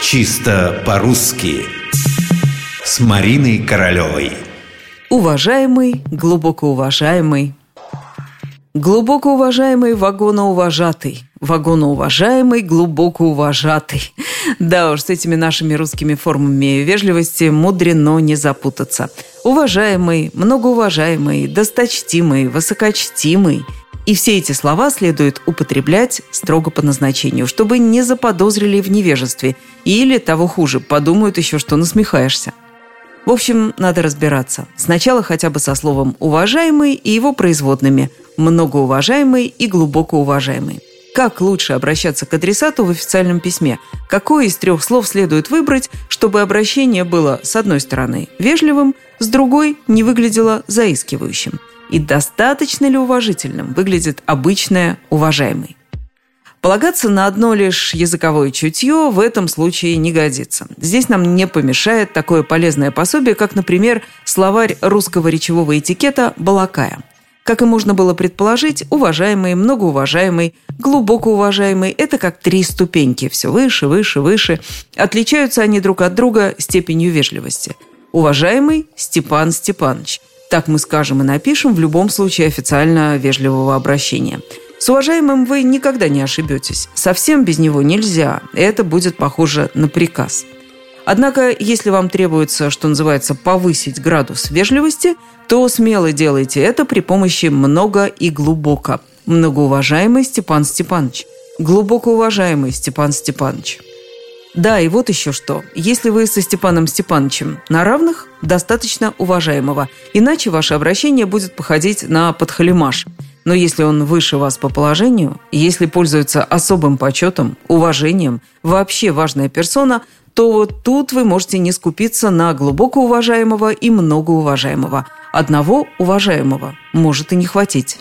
Чисто по-русски. С Мариной Королевой. Уважаемый, глубоко уважаемый Глубоко уважаемый вагоноуважатый Вагоноуважаемый, глубоко уважатый. Да уж, с этими нашими русскими формами вежливости мудрено не запутаться. Уважаемый, многоуважаемый, досточтимый, высокочтимый – и все эти слова следует употреблять строго по назначению, чтобы не заподозрили в невежестве или, того хуже, подумают еще, что насмехаешься. В общем, надо разбираться. Сначала хотя бы со словом «уважаемый» и его производными «многоуважаемый» и «глубоко уважаемый». Как лучше обращаться к адресату в официальном письме? Какое из трех слов следует выбрать, чтобы обращение было, с одной стороны, вежливым, с другой – не выглядело заискивающим? И достаточно ли уважительным выглядит обычное «уважаемый». Полагаться на одно лишь языковое чутье в этом случае не годится. Здесь нам не помешает такое полезное пособие, как, например, словарь русского речевого этикета «Балакая». Как и можно было предположить, уважаемый, многоуважаемый, глубоко уважаемый – это как три ступеньки, все выше, выше, выше. Отличаются они друг от друга степенью вежливости. Уважаемый Степан Степанович – так мы скажем и напишем в любом случае официально вежливого обращения. С уважаемым вы никогда не ошибетесь. Совсем без него нельзя. Это будет похоже на приказ. Однако, если вам требуется, что называется, повысить градус вежливости, то смело делайте это при помощи «много» и «глубоко». Многоуважаемый Степан Степанович. Глубоко уважаемый Степан Степанович. Да, и вот еще что. Если вы со Степаном Степановичем на равных, достаточно уважаемого. Иначе ваше обращение будет походить на подхалимаш. Но если он выше вас по положению, если пользуется особым почетом, уважением, вообще важная персона, то вот тут вы можете не скупиться на глубоко уважаемого и многоуважаемого. Одного уважаемого может и не хватить.